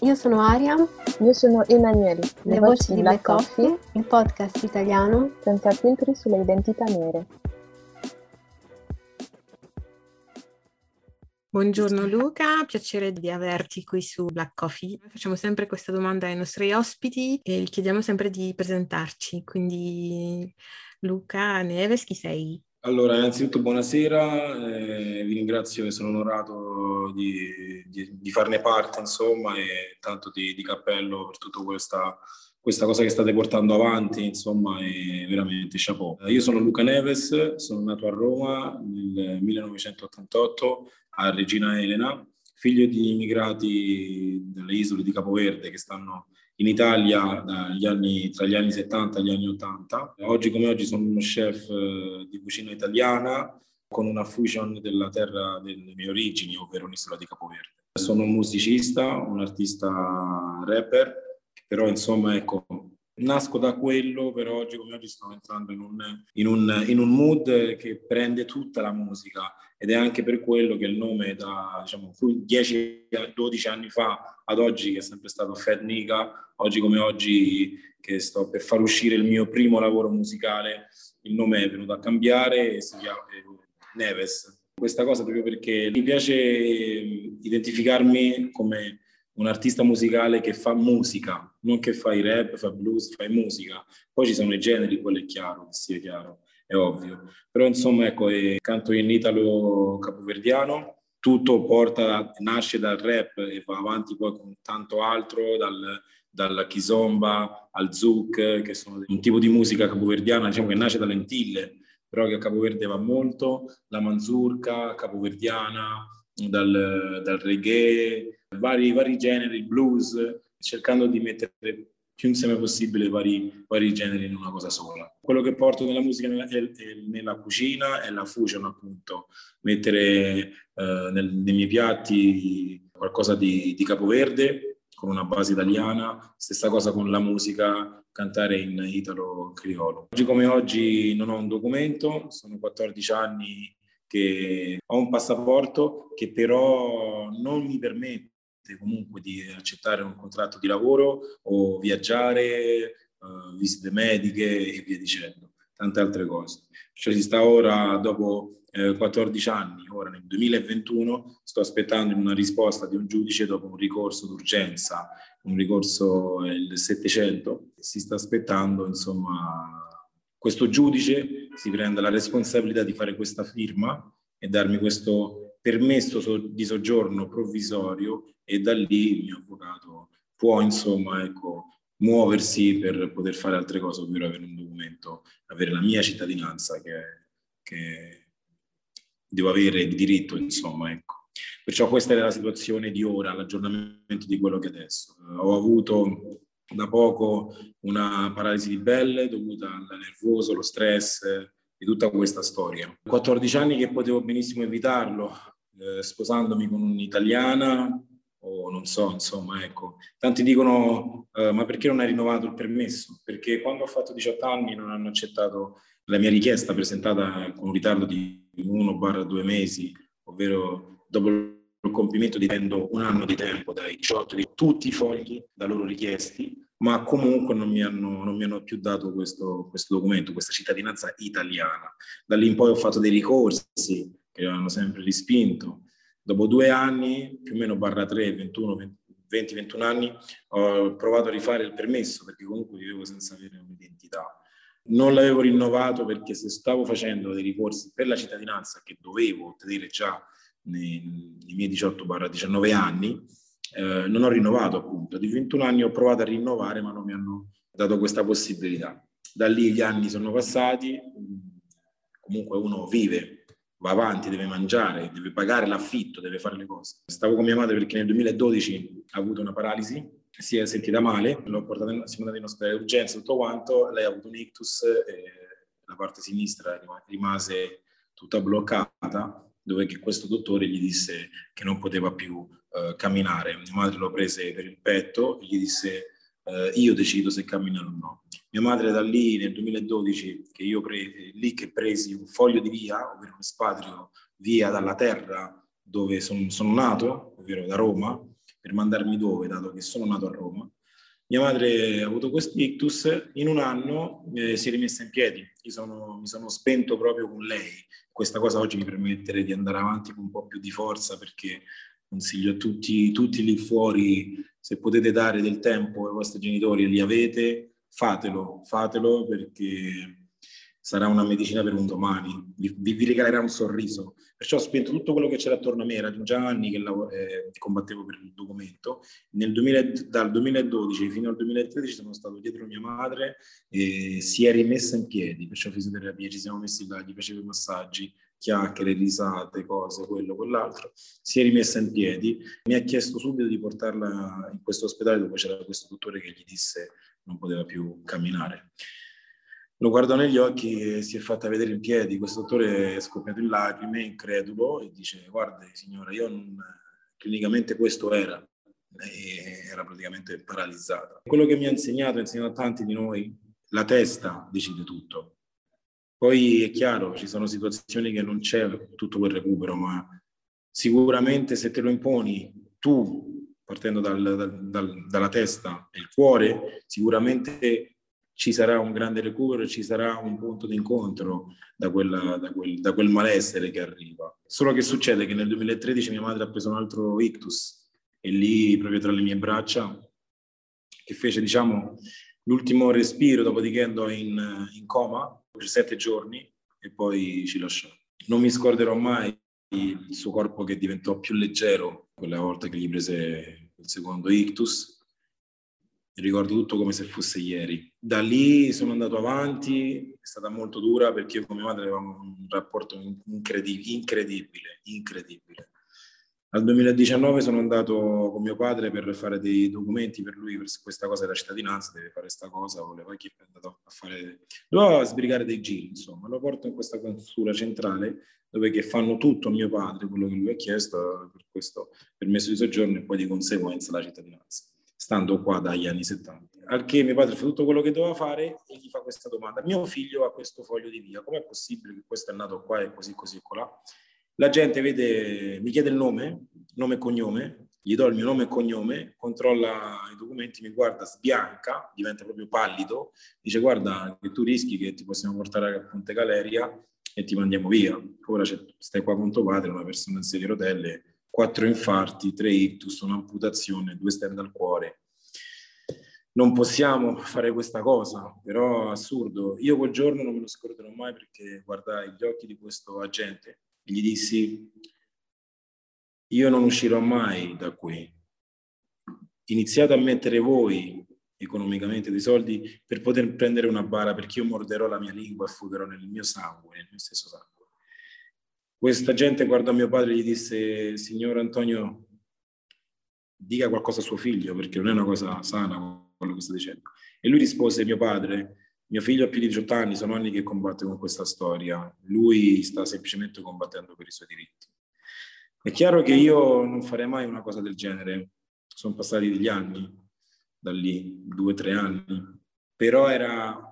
io sono Aria. Io sono Emanuele. Le, Le voci, voci di Black, Black Coffee, Coffee, il podcast italiano senza filtri sulle identità nere. Buongiorno Luca, piacere di averti qui su Black Coffee. Facciamo sempre questa domanda ai nostri ospiti e gli chiediamo sempre di presentarci. Quindi Luca Neves, chi sei? Allora, innanzitutto buonasera, eh, vi ringrazio e sono onorato di, di, di, farne parte, insomma, e tanto di, di cappello per tutta questa, questa, cosa che state portando avanti, insomma, e veramente chapeau. Io sono Luca Neves, sono nato a Roma nel 1988 a Regina Elena, figlio di immigrati dalle isole di Capoverde che stanno in Italia anni, tra gli anni 70 e gli anni 80. Oggi come oggi sono uno chef eh, di cucina italiana con una fusion della terra delle mie origini, ovvero l'isola di Capoverde. Sono un musicista, un artista rapper, però insomma ecco, nasco da quello, però oggi come oggi sto entrando in un, in, un, in un, mood che prende tutta la musica ed è anche per quello che il nome da diciamo, 10-12 anni fa ad oggi, che è sempre stato Fed Nika, oggi come oggi che sto per far uscire il mio primo lavoro musicale, il nome è venuto a cambiare e si chiama Neves. Questa cosa proprio perché mi piace identificarmi come un artista musicale che fa musica, non che fa i rap, fa blues, fa musica. Poi ci sono i generi, quello è chiaro, sia chiaro, è ovvio. Però insomma, ecco, canto in italo capoverdiano, tutto porta, nasce dal rap e va avanti poi con tanto altro, dal, dalla kizomba al zouk, che sono un tipo di musica capoverdiana, diciamo che nasce dalle Antille, però che a Capoverde va molto, la manzurka capoverdiana, dal, dal reggae, vari, vari generi, blues, cercando di mettere più insieme possibile vari, vari, generi in una cosa sola. Quello che porto nella musica è, è, nella cucina è la fusion, appunto, mettere eh, nel, nei miei piatti qualcosa di, di capoverde con una base italiana, stessa cosa con la musica, cantare in italo-criolo. Oggi come oggi non ho un documento, sono 14 anni che ho un passaporto che però non mi permette comunque di accettare un contratto di lavoro o viaggiare, uh, visite mediche e via dicendo, tante altre cose. Cioè si sta ora, dopo eh, 14 anni, ora nel 2021, sto aspettando una risposta di un giudice dopo un ricorso d'urgenza, un ricorso il 700, si sta aspettando insomma questo giudice si prende la responsabilità di fare questa firma e darmi questo permesso di soggiorno provvisorio e da lì il mio avvocato può insomma ecco, muoversi per poter fare altre cose, ovvero avere un documento, avere la mia cittadinanza che, che devo avere di diritto, insomma, ecco. Perciò questa è la situazione di ora, l'aggiornamento di quello che adesso. Ho avuto da poco una paralisi di belle dovuta al nervoso, lo stress di tutta questa storia. 14 anni che potevo benissimo evitarlo, eh, sposandomi con un'italiana o non so, insomma, ecco. Tanti dicono, eh, ma perché non hai rinnovato il permesso? Perché quando ho fatto 18 anni non hanno accettato la mia richiesta presentata con un ritardo di 1-2 mesi, ovvero dopo il compimento dipendo un anno di tempo dai 18 di tutti i fogli da loro richiesti, ma comunque non mi hanno, non mi hanno più dato questo, questo, documento, questa cittadinanza italiana. Da lì in poi ho fatto dei ricorsi che hanno sempre rispinto. Dopo due anni, più o meno barra 3, 21, 20, 21 anni, ho provato a rifare il permesso perché comunque vivevo senza avere un'identità. Non l'avevo rinnovato perché se stavo facendo dei ricorsi per la cittadinanza che dovevo ottenere già nei, nei miei 18-19 anni, eh, non ho rinnovato appunto. Di 21 anni ho provato a rinnovare, ma non mi hanno dato questa possibilità. Da lì gli anni sono passati, comunque uno vive, va avanti, deve mangiare, deve pagare l'affitto, deve fare le cose. Stavo con mia madre perché nel 2012 ha avuto una paralisi, si è sentita male, l'ho portata in, siamo andati in ospedale di urgenza, tutto quanto, lei ha avuto un ictus e la parte sinistra rimase tutta bloccata, dove questo dottore gli disse che non poteva più eh, camminare. Mia madre lo prese per il petto e gli disse eh, io decido se camminare o no. Mia madre da lì nel 2012, che io pre- lì che presi un foglio di via, ovvero un espatrio via dalla terra dove son, sono nato, ovvero da Roma, per mandarmi dove, dato che sono nato a Roma. Mia madre ha avuto questo ictus, in un anno eh, si è rimessa in piedi, sono, mi sono spento proprio con lei. Questa cosa oggi mi permettere di andare avanti con un po' più di forza perché consiglio a tutti, tutti lì fuori, se potete dare del tempo ai vostri genitori e li avete, fatelo, fatelo perché sarà una medicina per un domani, vi, vi regalerà un sorriso. Perciò ho spento tutto quello che c'era attorno a me, erano già anni che lav- eh, combattevo per il documento. 2000, dal 2012 fino al 2013 sono stato dietro mia madre e si è rimessa in piedi, perciò fisioterapia, ci siamo messi là, gli facevo i massaggi, chiacchiere, risate, cose, quello, quell'altro, si è rimessa in piedi, mi ha chiesto subito di portarla in questo ospedale dove c'era questo dottore che gli disse non poteva più camminare. Lo guardo negli occhi e si è fatta vedere in piedi, questo dottore è scoppiato in lacrime, incredulo, e dice guarda signora, io non, clinicamente questo era, e era praticamente paralizzata. Quello che mi ha insegnato, ha insegnato a tanti di noi, la testa decide tutto. Poi è chiaro, ci sono situazioni che non c'è tutto quel recupero, ma sicuramente se te lo imponi tu, partendo dal, dal, dal, dalla testa e il cuore, sicuramente ci sarà un grande recupero ci sarà un punto d'incontro da, quella, da, quel, da quel malessere che arriva. Solo che succede che nel 2013 mia madre ha preso un altro ictus e lì, proprio tra le mie braccia, che fece, diciamo, l'ultimo respiro, dopodiché andò in, in coma per sette giorni e poi ci lasciò. Non mi scorderò mai il suo corpo che diventò più leggero quella volta che gli prese il secondo ictus. Ricordo tutto come se fosse ieri. Da lì sono andato avanti, è stata molto dura perché io con mia madre avevamo un rapporto incredibile, incredibile, incredibile. Al 2019 sono andato con mio padre per fare dei documenti per lui, per questa cosa della cittadinanza, deve fare questa cosa, voleva che è andato a fare, doveva sbrigare dei giri, insomma, lo porto in questa consulla centrale dove che fanno tutto mio padre, quello che lui ha chiesto per questo permesso di soggiorno e poi di conseguenza la cittadinanza, stando qua dagli anni 70. Al che mio padre fa tutto quello che doveva fare e gli fa questa domanda, mio figlio ha questo foglio di via, com'è possibile che questo è nato qua e così, così, colà? La gente vede, mi chiede il nome, nome e cognome, gli do il mio nome e cognome, controlla i documenti, mi guarda, sbianca, diventa proprio pallido, dice guarda che tu rischi che ti possiamo portare a Ponte Galeria e ti mandiamo via. Ora stai qua con tuo padre, una persona in sedia rotelle, quattro infarti, tre ictus, un'amputazione, due stand al cuore. Non possiamo fare questa cosa, però assurdo. Io quel giorno non me lo scorderò mai perché guardai gli occhi di questo agente gli dissi, io non uscirò mai da qui. Iniziate a mettere voi economicamente dei soldi per poter prendere una bara perché io morderò la mia lingua e fugherò nel mio sangue, nel mio stesso sangue. Questa gente guardò mio padre e gli disse, signor Antonio, dica qualcosa a suo figlio perché non è una cosa sana quello che sta dicendo. E lui rispose, mio padre, mio figlio ha più di 18 anni, sono anni che combatte con questa storia. Lui sta semplicemente combattendo per i suoi diritti. È chiaro che io non farei mai una cosa del genere. Sono passati degli anni, da lì, due o tre anni. Però era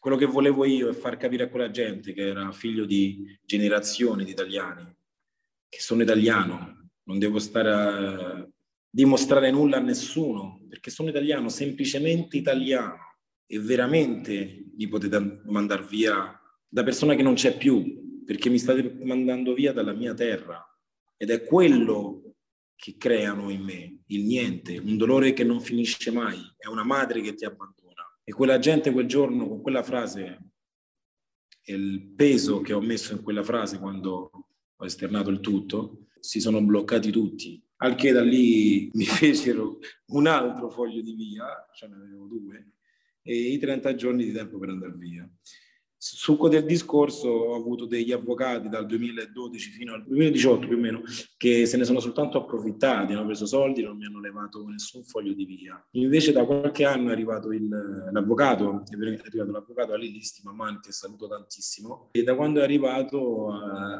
quello che volevo io è far capire a quella gente che era figlio di generazioni di italiani, che sono italiano, non devo stare a dimostrare nulla a nessuno, perché sono italiano, semplicemente italiano e veramente mi potete mandare via da persona che non c'è più, perché mi state mandando via dalla mia terra. Ed è quello che creano in me, il niente, un dolore che non finisce mai, è una madre che ti abbandona. E quella gente quel giorno con quella frase, e il peso che ho messo in quella frase quando ho esternato il tutto, si sono bloccati tutti. Al che da lì mi fecero un altro foglio di via, cioè ne avevo due, e i 30 giorni di tempo per andare via. Succo del discorso ho avuto degli avvocati dal 2012 fino al 2018 più o meno che se ne sono soltanto approfittati, hanno preso soldi, non mi hanno levato nessun foglio di via. Invece da qualche anno è arrivato il, l'avvocato, è arrivato l'avvocato Alilis Maman che saluto tantissimo e da quando è arrivato ha,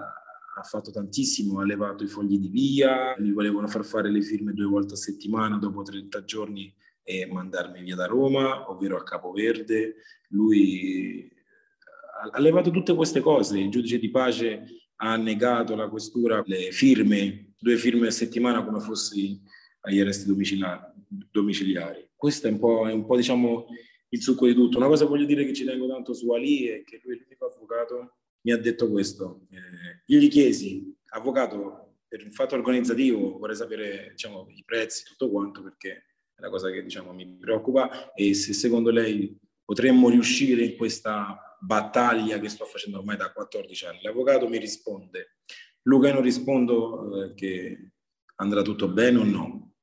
ha fatto tantissimo, ha levato i fogli di via, mi volevano far fare le firme due volte a settimana dopo 30 giorni e mandarmi via da Roma, ovvero a Capoverde. Lui ha levato tutte queste cose. Il giudice di pace ha negato la questura le firme, due firme a settimana come fossi agli arresti domiciliari. Questo è un po', è un po' diciamo, il succo di tutto. Una cosa voglio dire che ci tengo tanto su Ali è che lui, l'unico avvocato, mi ha detto questo. Eh, io gli chiesi, avvocato, per il fatto organizzativo vorrei sapere diciamo, i prezzi, tutto quanto, perché è la cosa che diciamo, mi preoccupa e se secondo lei potremmo riuscire in questa battaglia che sto facendo ormai da 14 anni. L'avvocato mi risponde, Luca io non rispondo eh, che andrà tutto bene o no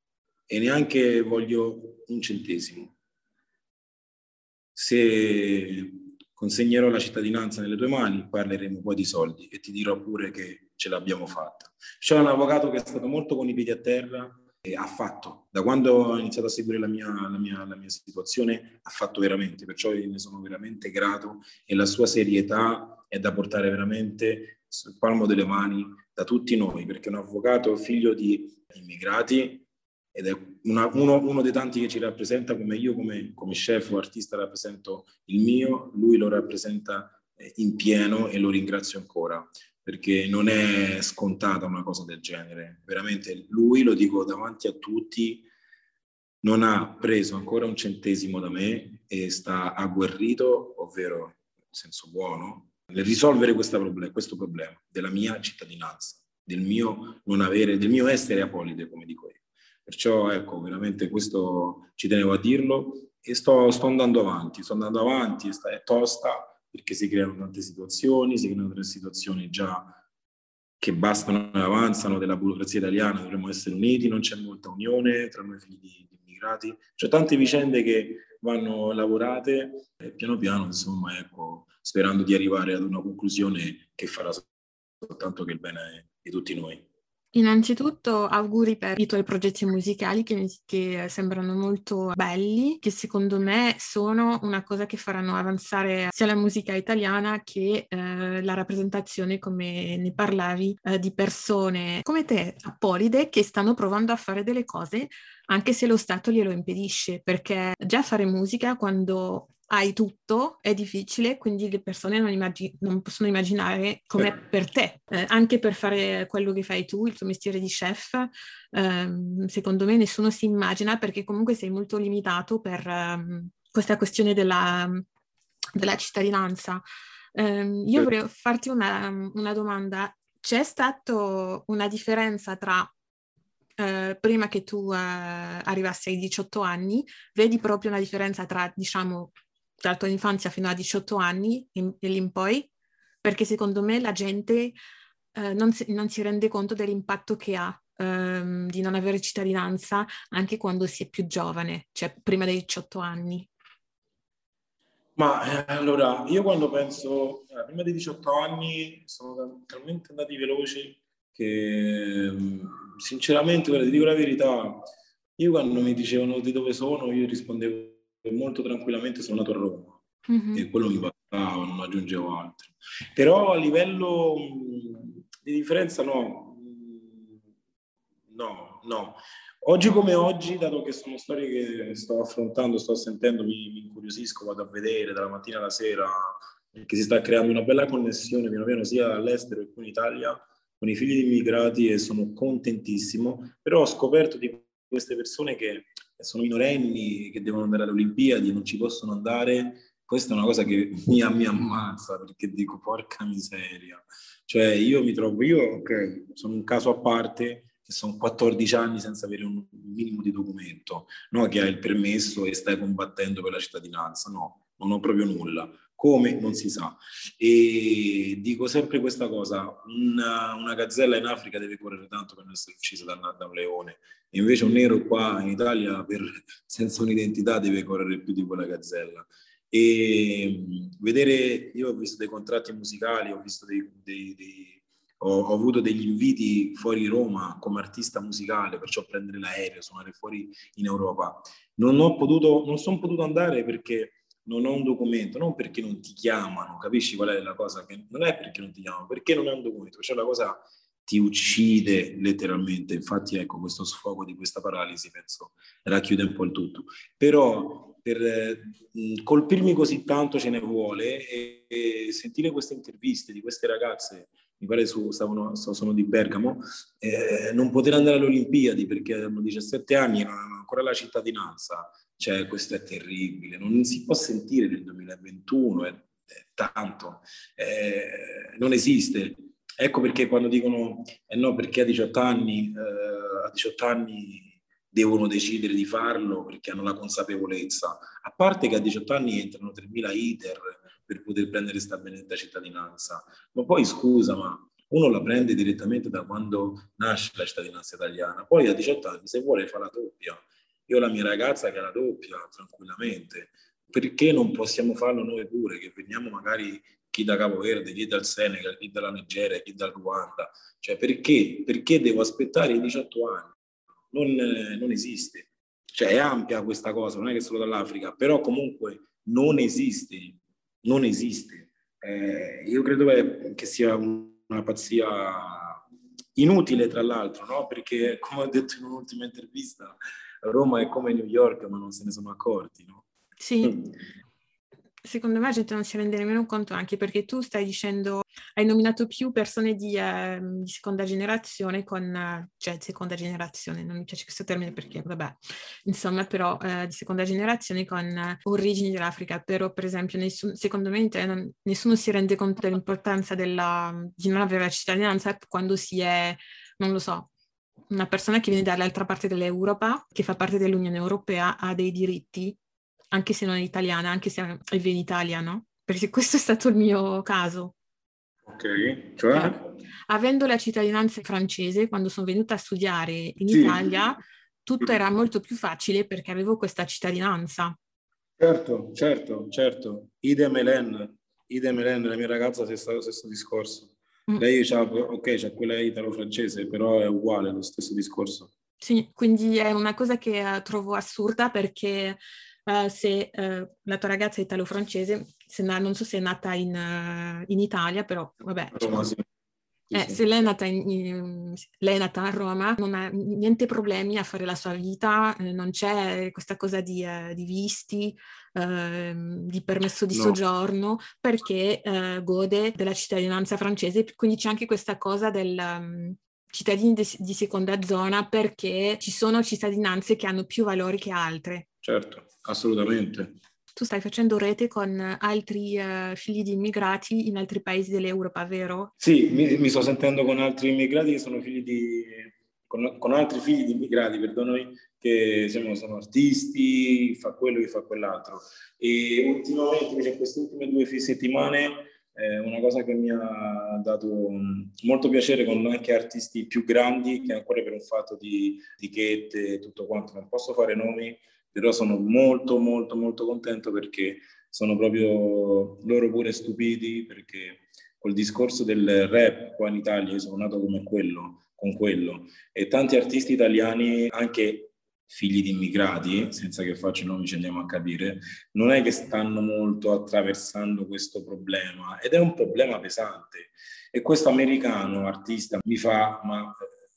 e neanche voglio un centesimo. Se consegnerò la cittadinanza nelle tue mani, parleremo poi di soldi e ti dirò pure che ce l'abbiamo fatta. C'è un avvocato che è stato molto con i piedi a terra, ha fatto. Da quando ho iniziato a seguire la mia, la, mia, la mia, situazione, ha fatto veramente, perciò ne sono veramente grato e la sua serietà è da portare veramente sul palmo delle mani da tutti noi, perché è un avvocato figlio di immigrati ed è una, uno, uno, dei tanti che ci rappresenta come io, come, come chef o artista rappresento il mio, lui lo rappresenta eh, in pieno e lo ringrazio ancora perché non è scontata una cosa del genere. Veramente lui, lo dico davanti a tutti, non ha preso ancora un centesimo da me e sta agguerrito, ovvero in senso buono, nel risolvere problem- questo problema della mia cittadinanza, del mio non avere, del mio essere apolide, come dico io. Perciò ecco, veramente questo ci tenevo a dirlo e sto, sto andando avanti, sto andando avanti, è tosta, perché si creano tante situazioni, si creano tante situazioni già che bastano e avanzano della burocrazia italiana, dovremmo essere uniti, non c'è molta unione tra noi figli di, di immigrati, c'è tante vicende che vanno lavorate e piano piano, insomma, ecco, sperando di arrivare ad una conclusione che farà soltanto che il bene di tutti noi. Innanzitutto auguri per i tuoi progetti musicali che, che, sembrano molto belli, che secondo me sono una cosa che faranno avanzare sia la musica italiana che eh, la rappresentazione, come ne parlavi, eh, di persone come te, apolide, che stanno provando a fare delle cose anche se lo Stato glielo impedisce, perché già fare musica quando hai tutto, è difficile, quindi le persone non, immagin- non possono immaginare com'è per te. Eh, anche per fare quello che fai tu, il tuo mestiere di chef, ehm, secondo me nessuno si immagina perché comunque sei molto limitato per ehm, questa questione della, della cittadinanza. Eh, io vorrei farti una, una domanda. C'è stata una differenza tra Uh, prima che tu uh, arrivassi ai 18 anni, vedi proprio una differenza tra, diciamo, dalla tua infanzia fino a 18 anni in, in poi, perché secondo me la gente eh, non, si, non, si, rende conto dell'impatto che ha ehm, di non avere cittadinanza anche quando si è più giovane, cioè prima dei 18 anni. Ma eh, allora, io quando penso, eh, prima dei 18 anni sono talmente andati veloci che mm, sinceramente, guarda, ti dico la verità, io quando mi dicevano di dove sono, io rispondevo molto tranquillamente sono nato a Roma mm-hmm. e quello mi bastava, non aggiungevo altro. Però a livello di differenza no, no, no. Oggi come oggi, dato che sono storie che sto affrontando, sto sentendo, mi, mi incuriosisco, vado a vedere dalla mattina alla sera, perché si sta creando una bella connessione piano piano sia all'estero che qui in Italia con i figli di immigrati e sono contentissimo, però ho scoperto di queste persone che sono minorenni che devono andare alle Olimpiadi non ci possono andare, questa è una cosa che mi, mi ammazza perché dico porca miseria. Cioè io mi trovo, io ok, sono un caso a parte sono 14 anni senza avere un minimo di documento, no che hai il permesso e stai combattendo per la cittadinanza, no, non ho proprio nulla. Come non si sa. E dico sempre questa cosa, una, una gazzella in Africa deve correre tanto per non essere uccisa da, da un leone, e invece un nero qua in Italia per, senza un'identità deve correre più di quella gazzella. E vedere, io ho visto dei contratti musicali, ho dei, dei, dei ho, ho, avuto degli inviti fuori Roma come artista musicale, perciò prendere l'aereo, suonare fuori in Europa. Non ho potuto, non sono potuto andare perché non ho un documento, non perché non ti chiamano, capisci qual è la cosa? Che non è perché non ti chiamano, perché non hai un documento, cioè la cosa ti uccide letteralmente, infatti ecco questo sfogo di questa paralisi penso racchiude un po' il tutto, però per eh, colpirmi così tanto ce ne vuole e, e, sentire queste interviste di queste ragazze, mi pare su, stavano, sono di Bergamo, eh, non poter andare alle Olimpiadi perché hanno 17 anni e non hanno ancora la cittadinanza, cioè, questo è terribile, non si può sentire nel 2021, è, è tanto, è, non esiste. Ecco perché quando dicono, eh no, perché a 18 anni, eh, a 18 anni devono decidere di farlo perché hanno la consapevolezza. A parte che a 18 anni entrano 3.000 iter per poter prendere questa benedetta cittadinanza. Ma poi scusa, ma uno la prende direttamente da quando nasce la cittadinanza italiana. Poi a 18 anni, se vuole, fa la doppia. Io la mia ragazza che ha la doppia tranquillamente. Perché non possiamo farlo noi pure, che veniamo magari chi da Capo Verde, chi dal Senegal, chi dalla Nigeria, chi dal Ruanda? Cioè perché? Perché devo aspettare i 18 anni? Non, non esiste. Cioè è ampia questa cosa, non è che solo dall'Africa, però comunque non esiste. Non esiste. Eh, io credo che sia una pazzia inutile, tra l'altro, no? perché come ho detto in un'ultima intervista, Roma è come New York, ma non se ne sono accorti, no? Sì. Mm. Secondo me la gente non si rende nemmeno conto anche perché tu stai dicendo, hai nominato più persone di, eh, di seconda generazione con, cioè seconda generazione, non mi piace questo termine perché vabbè, insomma però eh, di seconda generazione con origini dell'Africa, però per esempio nessun, secondo me non, nessuno si rende conto dell'importanza della, di non avere la cittadinanza quando si è, non lo so, una persona che viene dall'altra parte dell'Europa, che fa parte dell'Unione Europea, ha dei diritti, anche se non è italiana, anche se vive in Italia, no? Perché questo è stato il mio caso. Ok, cioè? cioè avendo la cittadinanza francese, quando sono venuta a studiare in sì. Italia, tutto era molto più facile perché avevo questa cittadinanza. Certo, certo, certo. Idem Hélène, idem Hélène, la mia ragazza, stesso, stesso discorso. Mm. Lei ha, ok, c'è quella italo-francese, però è uguale lo stesso discorso. Sì, quindi è una cosa che uh, trovo assurda perché uh, se uh, la tua ragazza è italo-francese, na- non so se è nata in, in Italia, però vabbè. Roma, sì. Eh, sì. Se lei è, nata in, in, lei è nata a Roma, non ha niente problemi a fare la sua vita, eh, non c'è questa cosa di, eh, di visti, eh, di permesso di no. soggiorno, perché eh, gode della cittadinanza francese, quindi c'è anche questa cosa del... Um, cittadini de- di seconda zona perché ci sono cittadinanze che hanno più valori che altre. Certo, assolutamente tu stai facendo rete con altri uh, figli di immigrati in altri paesi dell'Europa, vero? Sì, mi, mi, sto sentendo con altri immigrati che sono figli di... con, con altri figli di immigrati, perdonami, che diciamo, sono artisti, fa quello che fa quell'altro. E ultimamente, invece, queste ultime due settimane, eh, una cosa che mi ha dato molto piacere con anche artisti più grandi, che ancora per un fatto di etichette e tutto quanto, non posso fare nomi, però sono molto molto molto contento perché sono proprio loro pure stupiti perché col discorso del rap qua in Italia io sono nato come quello, con quello e tanti artisti italiani anche figli di immigrati, senza che faccio nomi ci andiamo a capire, non è che stanno molto attraversando questo problema ed è un problema pesante. E questo americano artista mi fa, ma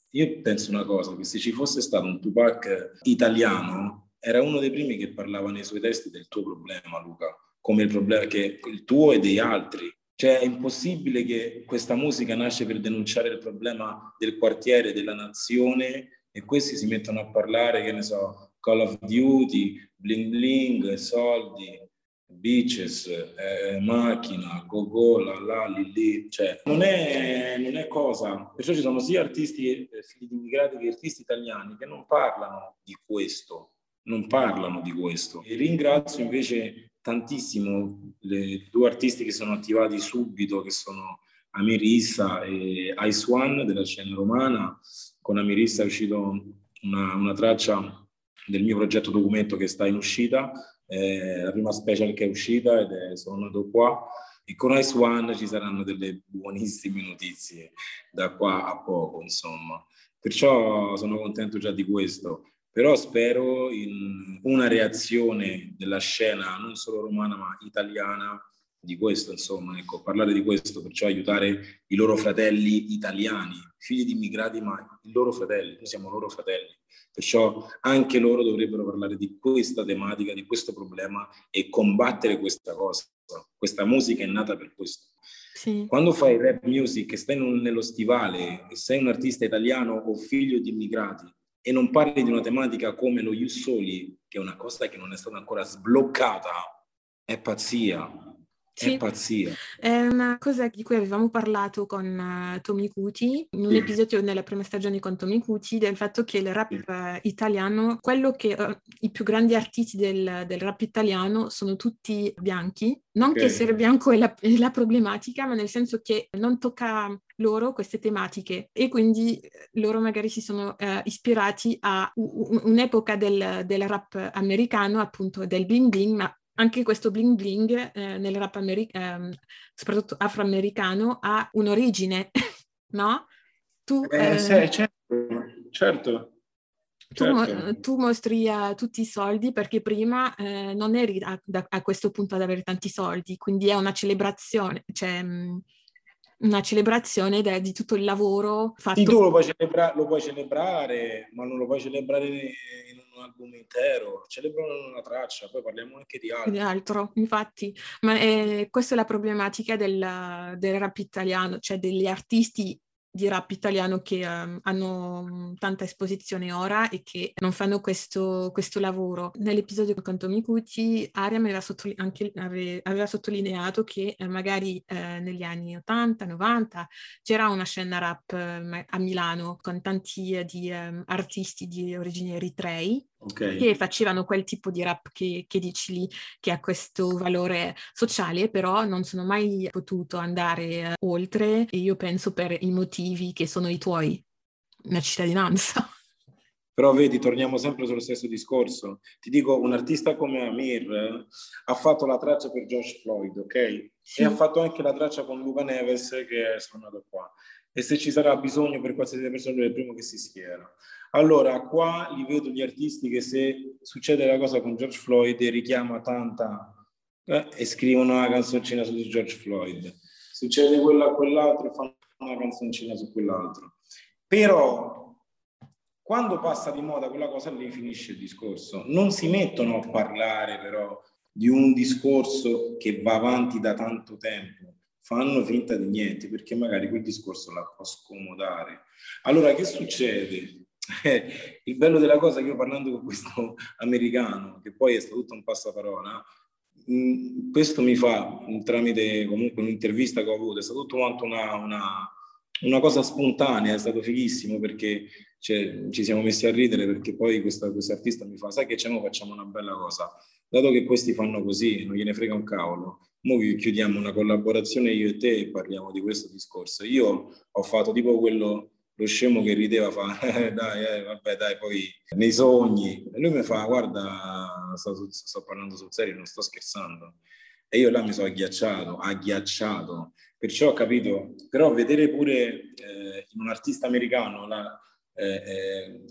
io penso una cosa, che se ci fosse stato un Tupac italiano, era uno dei primi che parlava nei suoi testi del tuo problema, Luca, come il problema che il tuo e degli altri. Cioè è impossibile che questa musica nasce per denunciare il problema del quartiere, della nazione e questi si mettono a parlare, che ne so, Call of Duty, bling bling, soldi, bitches, eh, macchina, go-go, la la, lì lì, cioè non è, non è cosa. Perciò ci sono sia artisti eh, figli di immigrati che artisti italiani che non parlano di questo, non parlano di questo. E ringrazio invece tantissimo le due artisti che sono attivati subito, che sono Amirissa e Ice One della scena romana. Con Amirissa è uscito una, una traccia del mio progetto documento che sta in uscita, eh, la prima special che è uscita ed è sono nato qua. E con Ice One ci saranno delle buonissime notizie da qua a poco, insomma. Perciò sono contento già di questo però spero in una reazione della scena non solo romana ma italiana di questo, insomma, ecco, parlare di questo, perciò aiutare i loro fratelli italiani, figli di immigrati, ma i loro fratelli, noi siamo loro fratelli, perciò anche loro dovrebbero parlare di questa tematica, di questo problema e combattere questa cosa. Questa musica è nata per questo. Sì. Quando fai rap music e stai nello stivale e sei un artista italiano o figlio di immigrati, e non parli di una tematica come lo Ius Soli, che è una cosa che non è stata ancora sbloccata, è pazzia. Sì, è pazzia. È una cosa di cui avevamo parlato con uh, Tommy Cuti, in un episodio nella prima stagione con Tommy Cuti, del fatto che il rap uh, italiano, quello che uh, i più grandi artisti del, del, rap italiano sono tutti bianchi. Non okay. che essere bianco è la, è la, problematica, ma nel senso che non tocca loro queste tematiche e quindi loro magari si sono ispirati a un'epoca del, del rap americano, appunto del bling bling, ma anche questo bling bling eh, nel rap americ- eh, soprattutto afroamericano ha un'origine, no? Tu, eh, eh, sì, certo, certo. Tu, certo. tu, mostri uh, tutti i soldi perché prima eh, non eri a, da, a, questo punto ad avere tanti soldi, quindi è una celebrazione, cioè mh, mm, una celebrazione de, di tutto il lavoro fatto. Sì, tu lo puoi, celebra- lo puoi, celebrare, ma non lo puoi celebrare in un album intero, celebrano una traccia, poi parliamo anche di altro. Di altro, infatti, ma eh, questa è la problematica del, del rap italiano, cioè degli artisti di rap italiano che um, hanno mm, tanta esposizione ora e che non fanno questo, questo lavoro. Nell'episodio con Tommy Cucci, Ariam aveva, sottole- anche, ave- aveva sottolineato che eh, magari eh, negli anni 80-90 c'era una scena rap eh, a Milano con tanti eh, di, um, artisti di origini eritrei Okay. che facevano quel tipo di rap che, che, dici lì, che ha questo valore sociale, però non sono mai potuto andare eh, oltre e io penso per i motivi che sono i tuoi, la cittadinanza. Però vedi, torniamo sempre sullo stesso discorso. Ti dico, un artista come Amir eh, ha fatto la traccia per George Floyd, ok? Sì. E ha fatto anche la traccia con Luca Neves che è suonato qua. E se ci sarà bisogno per qualsiasi persona, è il primo che si schiera. Allora, qua li vedo gli artisti che se succede la cosa con George Floyd richiama tanta eh, e scrivono una canzoncina su George Floyd. Succede quello a quell'altro e fanno una canzoncina su quell'altro. Però quando passa di moda quella cosa lì finisce il discorso. Non si mettono a parlare però di un discorso che va avanti da tanto tempo. Fanno finta di niente perché magari quel discorso la può scomodare. Allora, che succede? Eh, il bello della cosa è che io parlando con questo americano, che poi è stato tutto un passaparola, mm, questo mi fa, tramite comunque un'intervista che ho avuto, è stato tutto quanto una, una, una cosa spontanea, è stato fighissimo perché cioè, ci siamo messi a ridere perché poi questo artista mi fa, sai che c'è, mo facciamo una bella cosa, dato che questi fanno così, non gliene frega un cavolo, Mo chiudiamo una collaborazione io e te e parliamo di questo discorso. Io ho fatto tipo quello lo scemo che rideva fa, dai, eh, vabbè, dai, poi nei sogni. E lui mi fa, guarda, sto, sto parlando sul serio, non sto scherzando. E io là mi sono agghiacciato, agghiacciato. Perciò ho capito, però vedere pure eh, in un artista americano, la, eh, eh,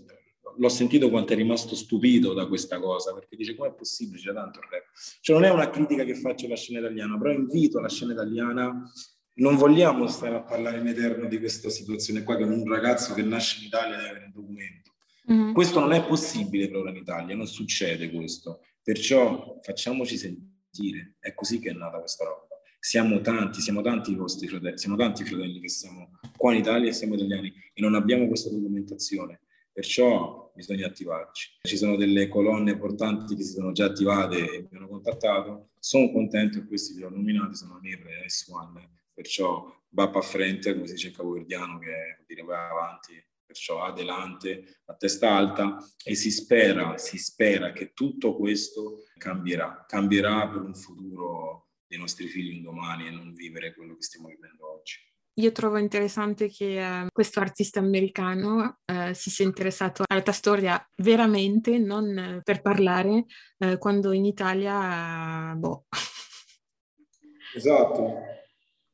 l'ho sentito quanto è rimasto stupito da questa cosa, perché dice com'è possibile, c'è tanto il rap. Cioè non è una critica che faccio alla scena italiana, però invito la scena italiana non vogliamo stare a parlare in eterno di questa situazione qua, che un ragazzo che nasce in Italia deve avere un documento. Mm-hmm. Questo non è possibile per ora in Italia, non succede questo. Perciò facciamoci sentire, è così che è nata questa roba. Siamo tanti, siamo tanti i vostri fratelli, siamo tanti fratelli che siamo qua in Italia e siamo italiani e non abbiamo questa documentazione. Perciò bisogna attivarci. Ci sono delle colonne importanti che si sono già attivate e mi hanno contattato. Sono contento che questi li ho nominati, sono Amir e S1 perciò va a frente, come si dice in capoverdiano, che vuol dire vai avanti, perciò adelante, a testa alta e si spera, si spera che tutto questo cambierà, cambierà per un futuro dei nostri figli un domani e non vivere quello che stiamo vivendo oggi. Io trovo interessante che uh, questo artista americano uh, si sia interessato alla tua storia veramente, non per parlare, uh, quando in Italia, boh. Esatto.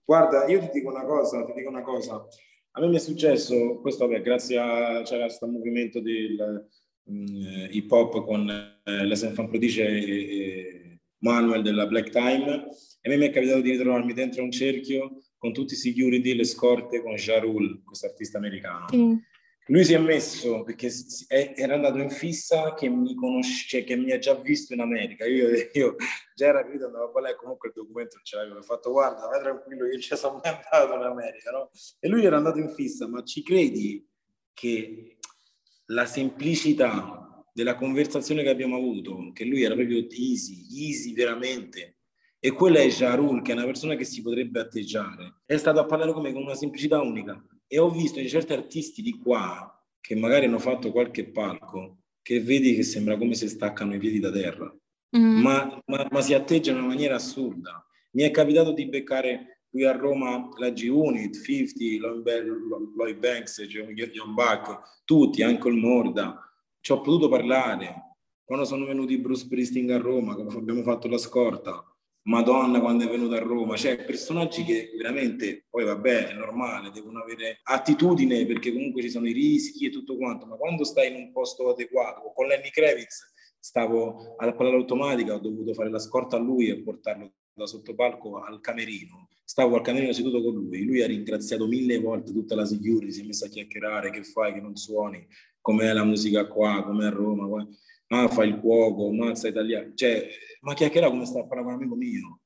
Guarda, io ti dico una cosa, ti dico una cosa. A me mi è successo, questo vabbè, grazie a c'era questo movimento del um, hip hop con uh, Les Enfants Prodige e, e Manuel della Black Time, e a me mi è capitato di ritrovarmi dentro un cerchio con tutti i security, le scorte, con Jarul, questo artista americano. Mm. Lui si è messo perché era andato in fissa che mi conosce, cioè che mi ha già visto in America. Io, io già era capito, andavo a ballare, comunque il documento ce l'avevo. Ho fatto, guarda, vai tranquillo, io ci sono mai andato in America, no? E lui era andato in fissa, ma ci credi che la semplicità della conversazione che abbiamo avuto, che lui era proprio easy, easy veramente, e quella è Jarul, che è una persona che si potrebbe atteggiare. È stato a parlare con me con una semplicità unica. E ho visto di certi artisti di qua, che magari hanno fatto qualche palco, che vedi che sembra come se staccano i piedi da terra. Mm. Ma, ma, ma, si atteggiano in una maniera assurda. Mi è capitato di beccare qui a Roma la G-Unit, 50, Lloyd Banks, John Buck, tutti, anche il Morda. Ci ho potuto parlare. Quando sono venuti Bruce Springsteen a Roma, abbiamo fatto la scorta, Madonna quando è venuta a Roma, cioè personaggi che veramente, poi vabbè, è normale, devono avere attitudine perché comunque ci sono i rischi e tutto quanto, ma quando stai in un posto adeguato, con Lenny Kravitz stavo alla palla automatica, ho dovuto fare la scorta a lui e portarlo da sottopalco al camerino, stavo al camerino seduto con lui, lui ha ringraziato mille volte tutta la security, si è messa a chiacchierare, che fai, che non suoni, com'è la musica qua, com'è a Roma, qua ah, fa il cuoco, mazza italiano, cioè, ma chiacchiera come sta a parlare con un amico mio.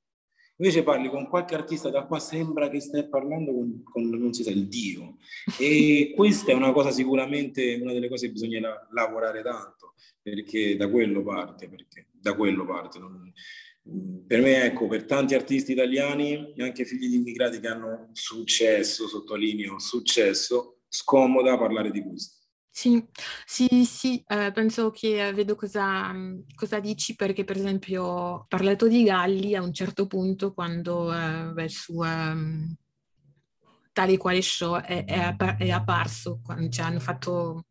Invece parli con qualche artista da qua, sembra che stai parlando con, con non si sa, il Dio. E questa è una cosa sicuramente, una delle cose che bisogna la, lavorare tanto, perché da quello parte, perché da quello parte. Non, per me, ecco, per tanti artisti italiani, anche figli di immigrati che hanno successo, sottolineo, successo, scomoda parlare di questo. Sì, sì, sì, eh, penso che vedo cosa, cosa dici perché per esempio ho parlato di Galli a un certo punto quando eh, beh, su um, tale quale show è, è, è apparso, quando cioè, hanno fatto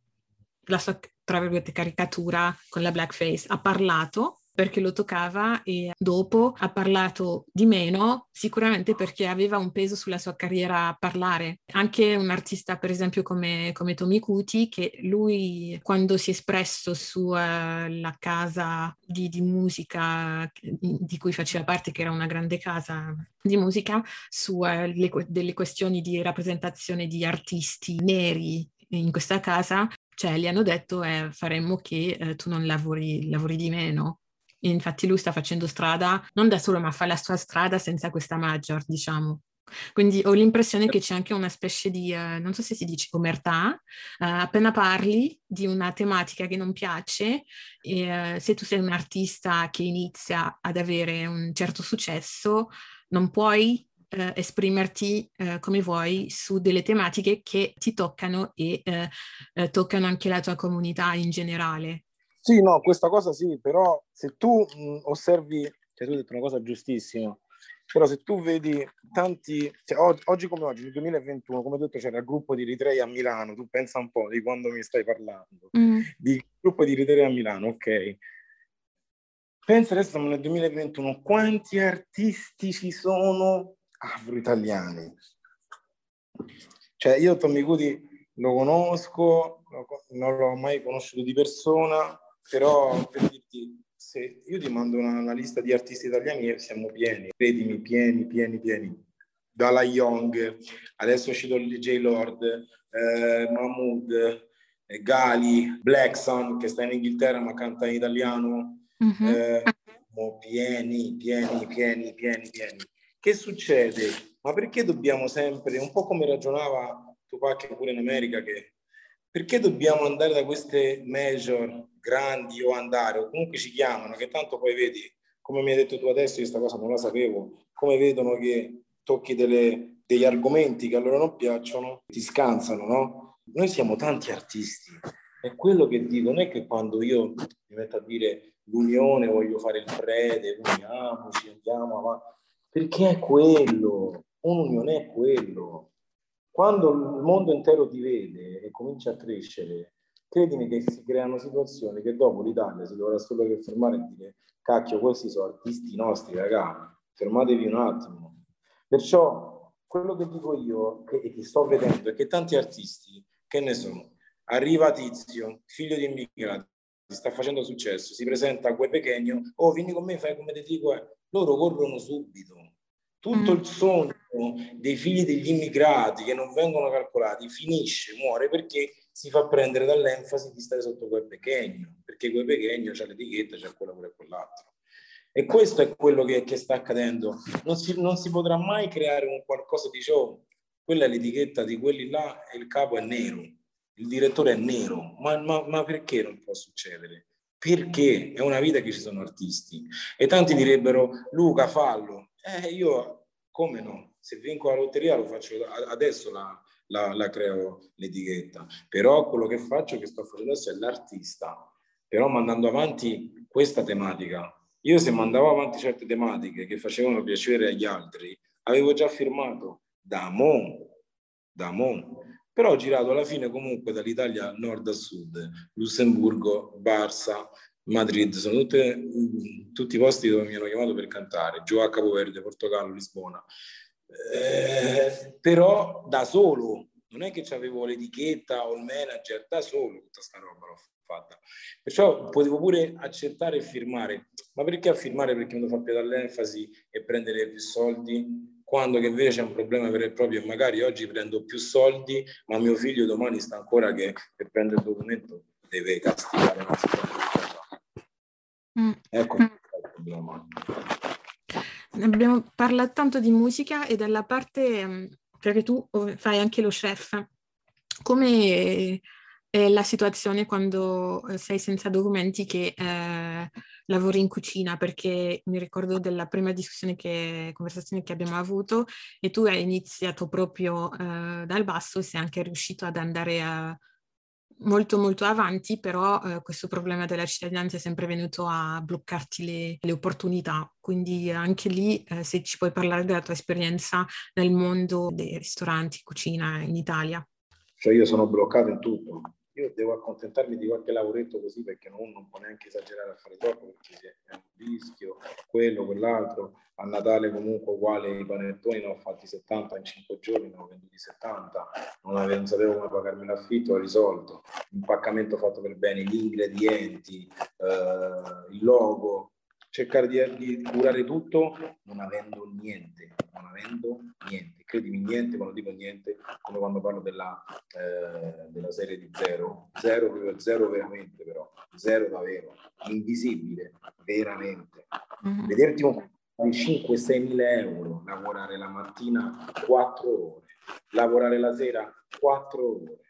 la sua, tra virgolette, caricatura con la blackface, ha parlato perché lo toccava e dopo ha parlato di meno, sicuramente perché aveva un peso sulla sua carriera a parlare. Anche un artista, per esempio, come, come Tommy Cuti, che lui quando si è espresso sulla casa di, di, musica di cui faceva parte, che era una grande casa di musica, su uh, le, delle questioni di rappresentazione di artisti neri in questa casa, cioè gli hanno detto eh, faremmo che eh, tu non lavori, lavori di meno Infatti lui sta facendo strada, non da solo, ma fa la sua strada senza questa major, diciamo. Quindi ho l'impressione che c'è anche una specie di, uh, non so se si dice omertà, uh, appena parli di una tematica che non piace, e, uh, se tu sei un artista che inizia ad avere un certo successo, non puoi esprimerti come vuoi su delle tematiche che ti toccano e toccano anche la tua comunità in generale. Sì, no, questa cosa sì, però se tu mh, osservi, cioè tu hai detto una cosa giustissima, però se tu vedi tanti, cioè, oggi, oggi, come oggi, nel 2021, come ho detto c'era il gruppo di Ritrei a Milano, tu pensa un po' di quando mi stai parlando, mm. di gruppo di Ritrei a Milano, ok? Pensa adesso siamo nel 2021, quanti artisti ci sono afro-italiani? Cioè io Tommy Cudi lo conosco, non l'ho mai conosciuto di persona, però per dirti, se io ti mando una, una lista di artisti italiani e siamo pieni, credimi, pieni, pieni, pieni. Dalla Young, adesso uscito il DJ Lord, eh, Mahmood, eh, Gali, Blackson che sta in Inghilterra ma canta in italiano. Mm-hmm. Eh, pieni, pieni, pieni, pieni, pieni. Che succede? Ma perché dobbiamo sempre, un po' come ragionava Tupac pure in America, che perché dobbiamo andare da queste major grandi o andare, o comunque ci chiamano, che tanto poi vedi, come mi hai detto tu adesso, questa cosa non la sapevo, come vedono che tocchi delle, degli argomenti che a loro non piacciono, ti scansano, no? noi siamo tanti artisti. È quello che dico, non è che quando io mi metto a dire l'unione, voglio fare il prete, uniamoci, andiamo avanti, perché è quello, un'unione è quello. Quando il mondo intero ti vede e comincia a crescere, credimi che si creano situazioni che dopo l'Italia si dovrà solo che fermare e dire cacchio, questi sono artisti nostri, ragazzi, fermatevi un attimo. Perciò quello che dico io e che sto vedendo è che tanti artisti, che ne sono, arriva Tizio, figlio di immigrati, sta facendo successo, si presenta a Gue Pechegno, oh vieni con me, fai come ti dico, eh. loro corrono subito. Tutto mm. il sogno dei figli degli immigrati che non vengono calcolati finisce, muore perché si fa prendere dall'enfasi di stare sotto quel pechegno, perché quel pechegno c'ha l'etichetta, c'è quello, quello e quell'altro. E questo è quello che, che sta accadendo. Non si, non si, potrà mai creare un qualcosa di ciò. Quella è l'etichetta di quelli là e il capo è nero, il direttore è nero. Ma, ma, ma perché non può succedere? Perché è una vita che ci sono artisti. E tanti direbbero, Luca, fallo. Eh, io, come no? Se vinco la lotteria lo faccio adesso la, la, la creo l'etichetta. Però quello che faccio, che sto facendo adesso è l'artista. Però mandando avanti questa tematica. Io se mandavo avanti certe tematiche che facevano piacere agli altri, avevo già firmato da Mo, da Mo. Però ho girato alla fine comunque dall'Italia nord a sud, Lussemburgo, Barça, Madrid, sono tutte, tutti i posti dove mi hanno chiamato per cantare, giù a Capoverde, Portogallo, Lisbona. Eh, però da solo, non è che avevo l'etichetta o il manager, da solo tutta sta roba l'ho fatta. Perciò potevo pure accettare e firmare. Ma perché firmare? Perché mi fa più dall'enfasi e prendere più soldi? Quando che invece c'è un problema vero e proprio e magari oggi prendo più soldi, ma mio figlio domani sta ancora che per prendere il documento deve castigare. Mm. Ecco mm. il problema abbiamo parlato tanto di musica e della parte, mm, perché tu fai anche lo chef, come è la situazione quando eh, sei senza documenti che eh, lavori in cucina? Perché mi ricordo della prima discussione che, conversazione che abbiamo avuto e tu hai iniziato proprio eh, dal basso e sei anche riuscito ad andare a molto molto avanti, però eh, questo problema della cittadinanza è sempre venuto a bloccarti le, le opportunità. Quindi anche lì, eh, se ci puoi parlare della tua esperienza nel mondo dei ristoranti, cucina in Italia. Cioè io sono bloccato in tutto, io devo accontentarmi di qualche lavoretto così perché non, non può neanche esagerare a fare troppo perché è un rischio, quello, quell'altro. A Natale comunque uguale i panettoni ne ho fatti 70 in 5 giorni, ne ho venduti 70, non, avevo, non sapevo come pagarmi l'affitto, ho risolto. Impaccamento fatto per bene, gli ingredienti, eh, il logo, cercare di, di, curare tutto non avendo niente, avendo niente. Credimi, niente, quando dico niente, come quando parlo della, eh, della serie di zero, zero, zero veramente però, zero davvero, invisibile, veramente. Mm-hmm. Vederti un di 5-6 mila euro, lavorare la mattina 4 ore, lavorare la sera 4 ore,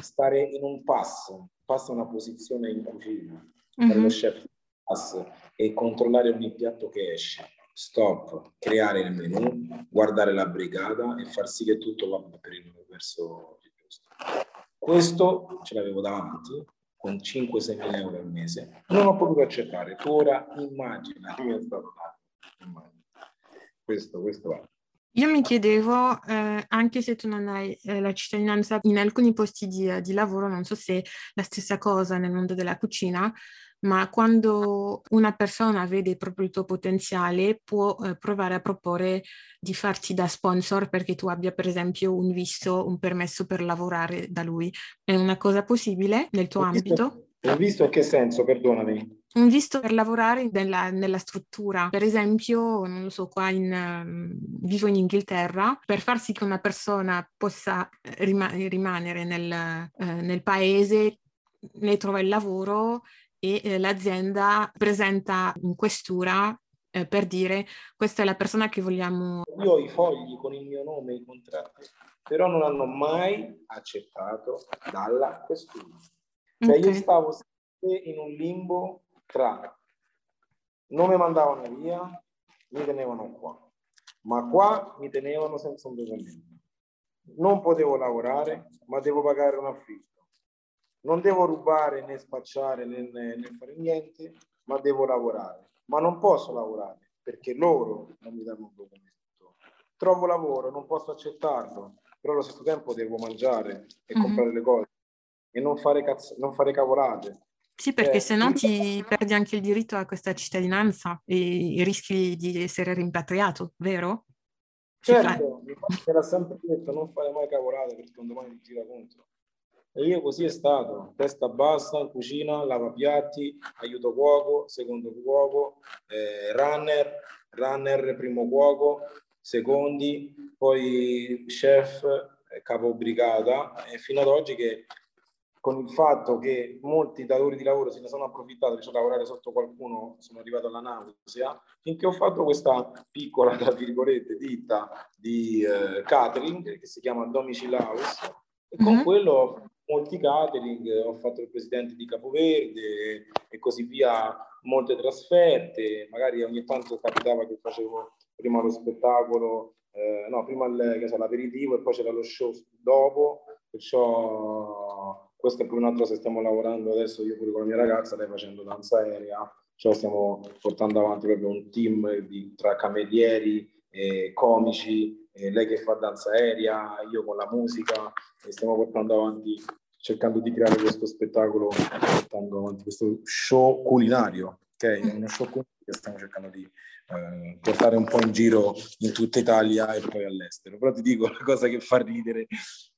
stare in un passo, passa una posizione in cucina, mm-hmm. per lo chef e controllare ogni piatto che esce. Stop, creare il menu, guardare la brigata e far sì che tutto vada per il verso giusto. Questo ce l'avevo davanti con 5-6 mila euro al mese. Non ho potuto accettare. Tu ora immagina come è stato. Questo, questo è. Io mi chiedevo, eh, anche se tu non hai eh, la cittadinanza in alcuni posti di, di, lavoro, non so se la stessa cosa nel mondo della cucina, ma quando una persona vede proprio il tuo potenziale può eh, provare a proporre di farti da sponsor perché tu abbia per esempio un visto, un permesso per lavorare da lui. È una cosa possibile nel tuo un ambito? un visto in che senso? Perdonami. Un visto per lavorare nella, nella, struttura, per esempio, non lo so, qua in, um, vivo in Inghilterra, per far sì che una persona possa eh, rima- rimanere nel, uh, nel paese, ne trova il lavoro e eh, l'azienda presenta in questura eh, per dire questa è la persona che vogliamo. Io ho i fogli con il mio nome, i contratti, però non hanno mai accettato dalla questura. Cioè okay. io stavo sempre in un limbo tra non mi mandavano via, mi tenevano qua, ma qua mi tenevano senza un documento. non potevo lavorare, ma devo pagare un affitto. Non devo rubare né spacciare né, né, fare niente, ma devo lavorare. Ma non posso lavorare perché loro non mi danno un documento. Trovo lavoro, non posso accettarlo, però allo stesso tempo devo mangiare e mm-hmm. comprare le cose e non fare, cazz- non fare cavolate. Sì, perché eh, se no ti perdi anche il diritto a questa cittadinanza e rischi di essere rimpatriato, vero? Certo, mi era sempre detto non fare mai cavolate perché un domani ti gira contro. E io così è stato, testa bassa in cucina, lavapiatti, aiuto cuoco, secondo cuoco, eh, runner, runner primo cuoco, secondi, poi chef, eh, capo brigata e fino ad oggi che con il fatto che molti datori di lavoro se ne sono approfittati per lavorare sotto qualcuno, sono arrivato alla nausea, finché ho fatto questa piccola, tra virgolette, ditta di eh, catering che si chiama Domicil House e con mm-hmm. quello molti catering, ho fatto il presidente di Capoverde e così via, molte trasferte, magari ogni tanto capitava che facevo prima lo spettacolo, eh, no, prima il, so, l'aperitivo e poi c'era lo show dopo, perciò questo è pure un altro se stiamo lavorando adesso io pure con la mia ragazza, lei facendo danza aerea, cioè stiamo portando avanti proprio un team di, tra camerieri e comici, e lei che fa danza aerea, io con la musica e stiamo portando avanti, cercando di creare questo spettacolo, portando avanti questo show culinario, ok? È uno show culinario che stiamo cercando di eh, portare un po' in giro in tutta Italia e poi all'estero. Però ti dico la cosa che fa ridere,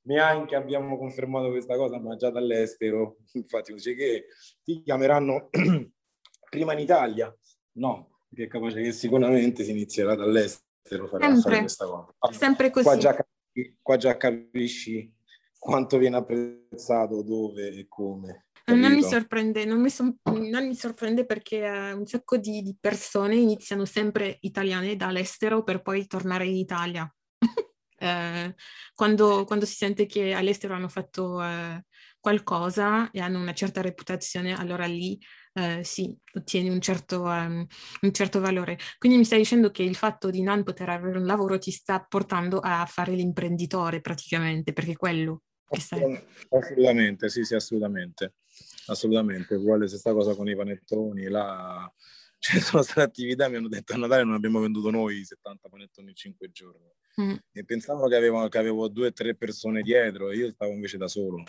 neanche abbiamo confermato questa cosa, ma già dall'estero, infatti dice che ti chiameranno prima in Italia. No, perché è capace che sicuramente si inizierà dall'estero Allora, sempre così. Qua già, qua già capisci quanto viene apprezzato, dove e come. Non mi sorprende, non mi, son, non mi sorprende perché uh, un sacco di, di, persone iniziano sempre italiane dall'estero per poi tornare in Italia. eh, quando, quando, si sente che all'estero hanno fatto uh, qualcosa e hanno una certa reputazione, allora lì uh, sì, ottieni un certo, um, un certo valore. Quindi mi stai dicendo che il fatto di non poter avere un lavoro ti sta portando a fare l'imprenditore praticamente, perché quello Assolutamente, sì, sì, assolutamente. Assolutamente, uguale stessa cosa con i panettoni, là ci sono state attività, mi hanno detto a Natale non abbiamo venduto noi 70 panettoni in 5 giorni. Mm. E pensavano che avevo, che avevo due o tre persone dietro e io stavo invece da solo.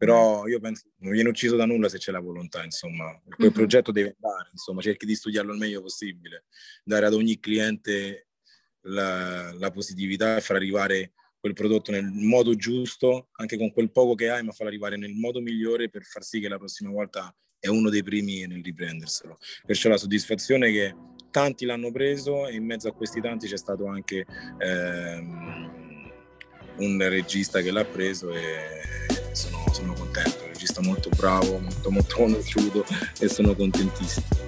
Però io penso non viene ucciso da nulla se c'è la volontà, insomma. Quel mm-hmm. progetto deve andare, insomma, cerchi di studiarlo il meglio possibile, dare ad ogni cliente la, la positività e far arrivare quel prodotto nel modo giusto, anche con quel poco che hai, ma farlo arrivare nel modo migliore per far sì che la prossima volta è uno dei primi nel riprenderselo. Perciò la soddisfazione che tanti l'hanno preso e in mezzo a questi tanti c'è stato anche ehm, un regista che l'ha preso e sono, sono contento, un regista molto bravo, molto, molto conosciuto e sono contentissimo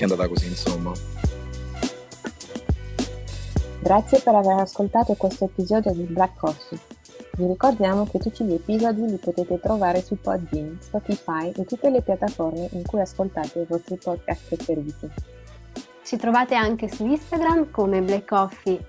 che è andata così insomma. Grazie per aver ascoltato questo episodio di Black Coffee. Vi ricordiamo che tutti gli episodi li potete trovare su Podbean, Spotify e tutte le piattaforme in cui ascoltate i vostri podcast preferiti. Ci trovate anche su Instagram come Black Coffee-PDC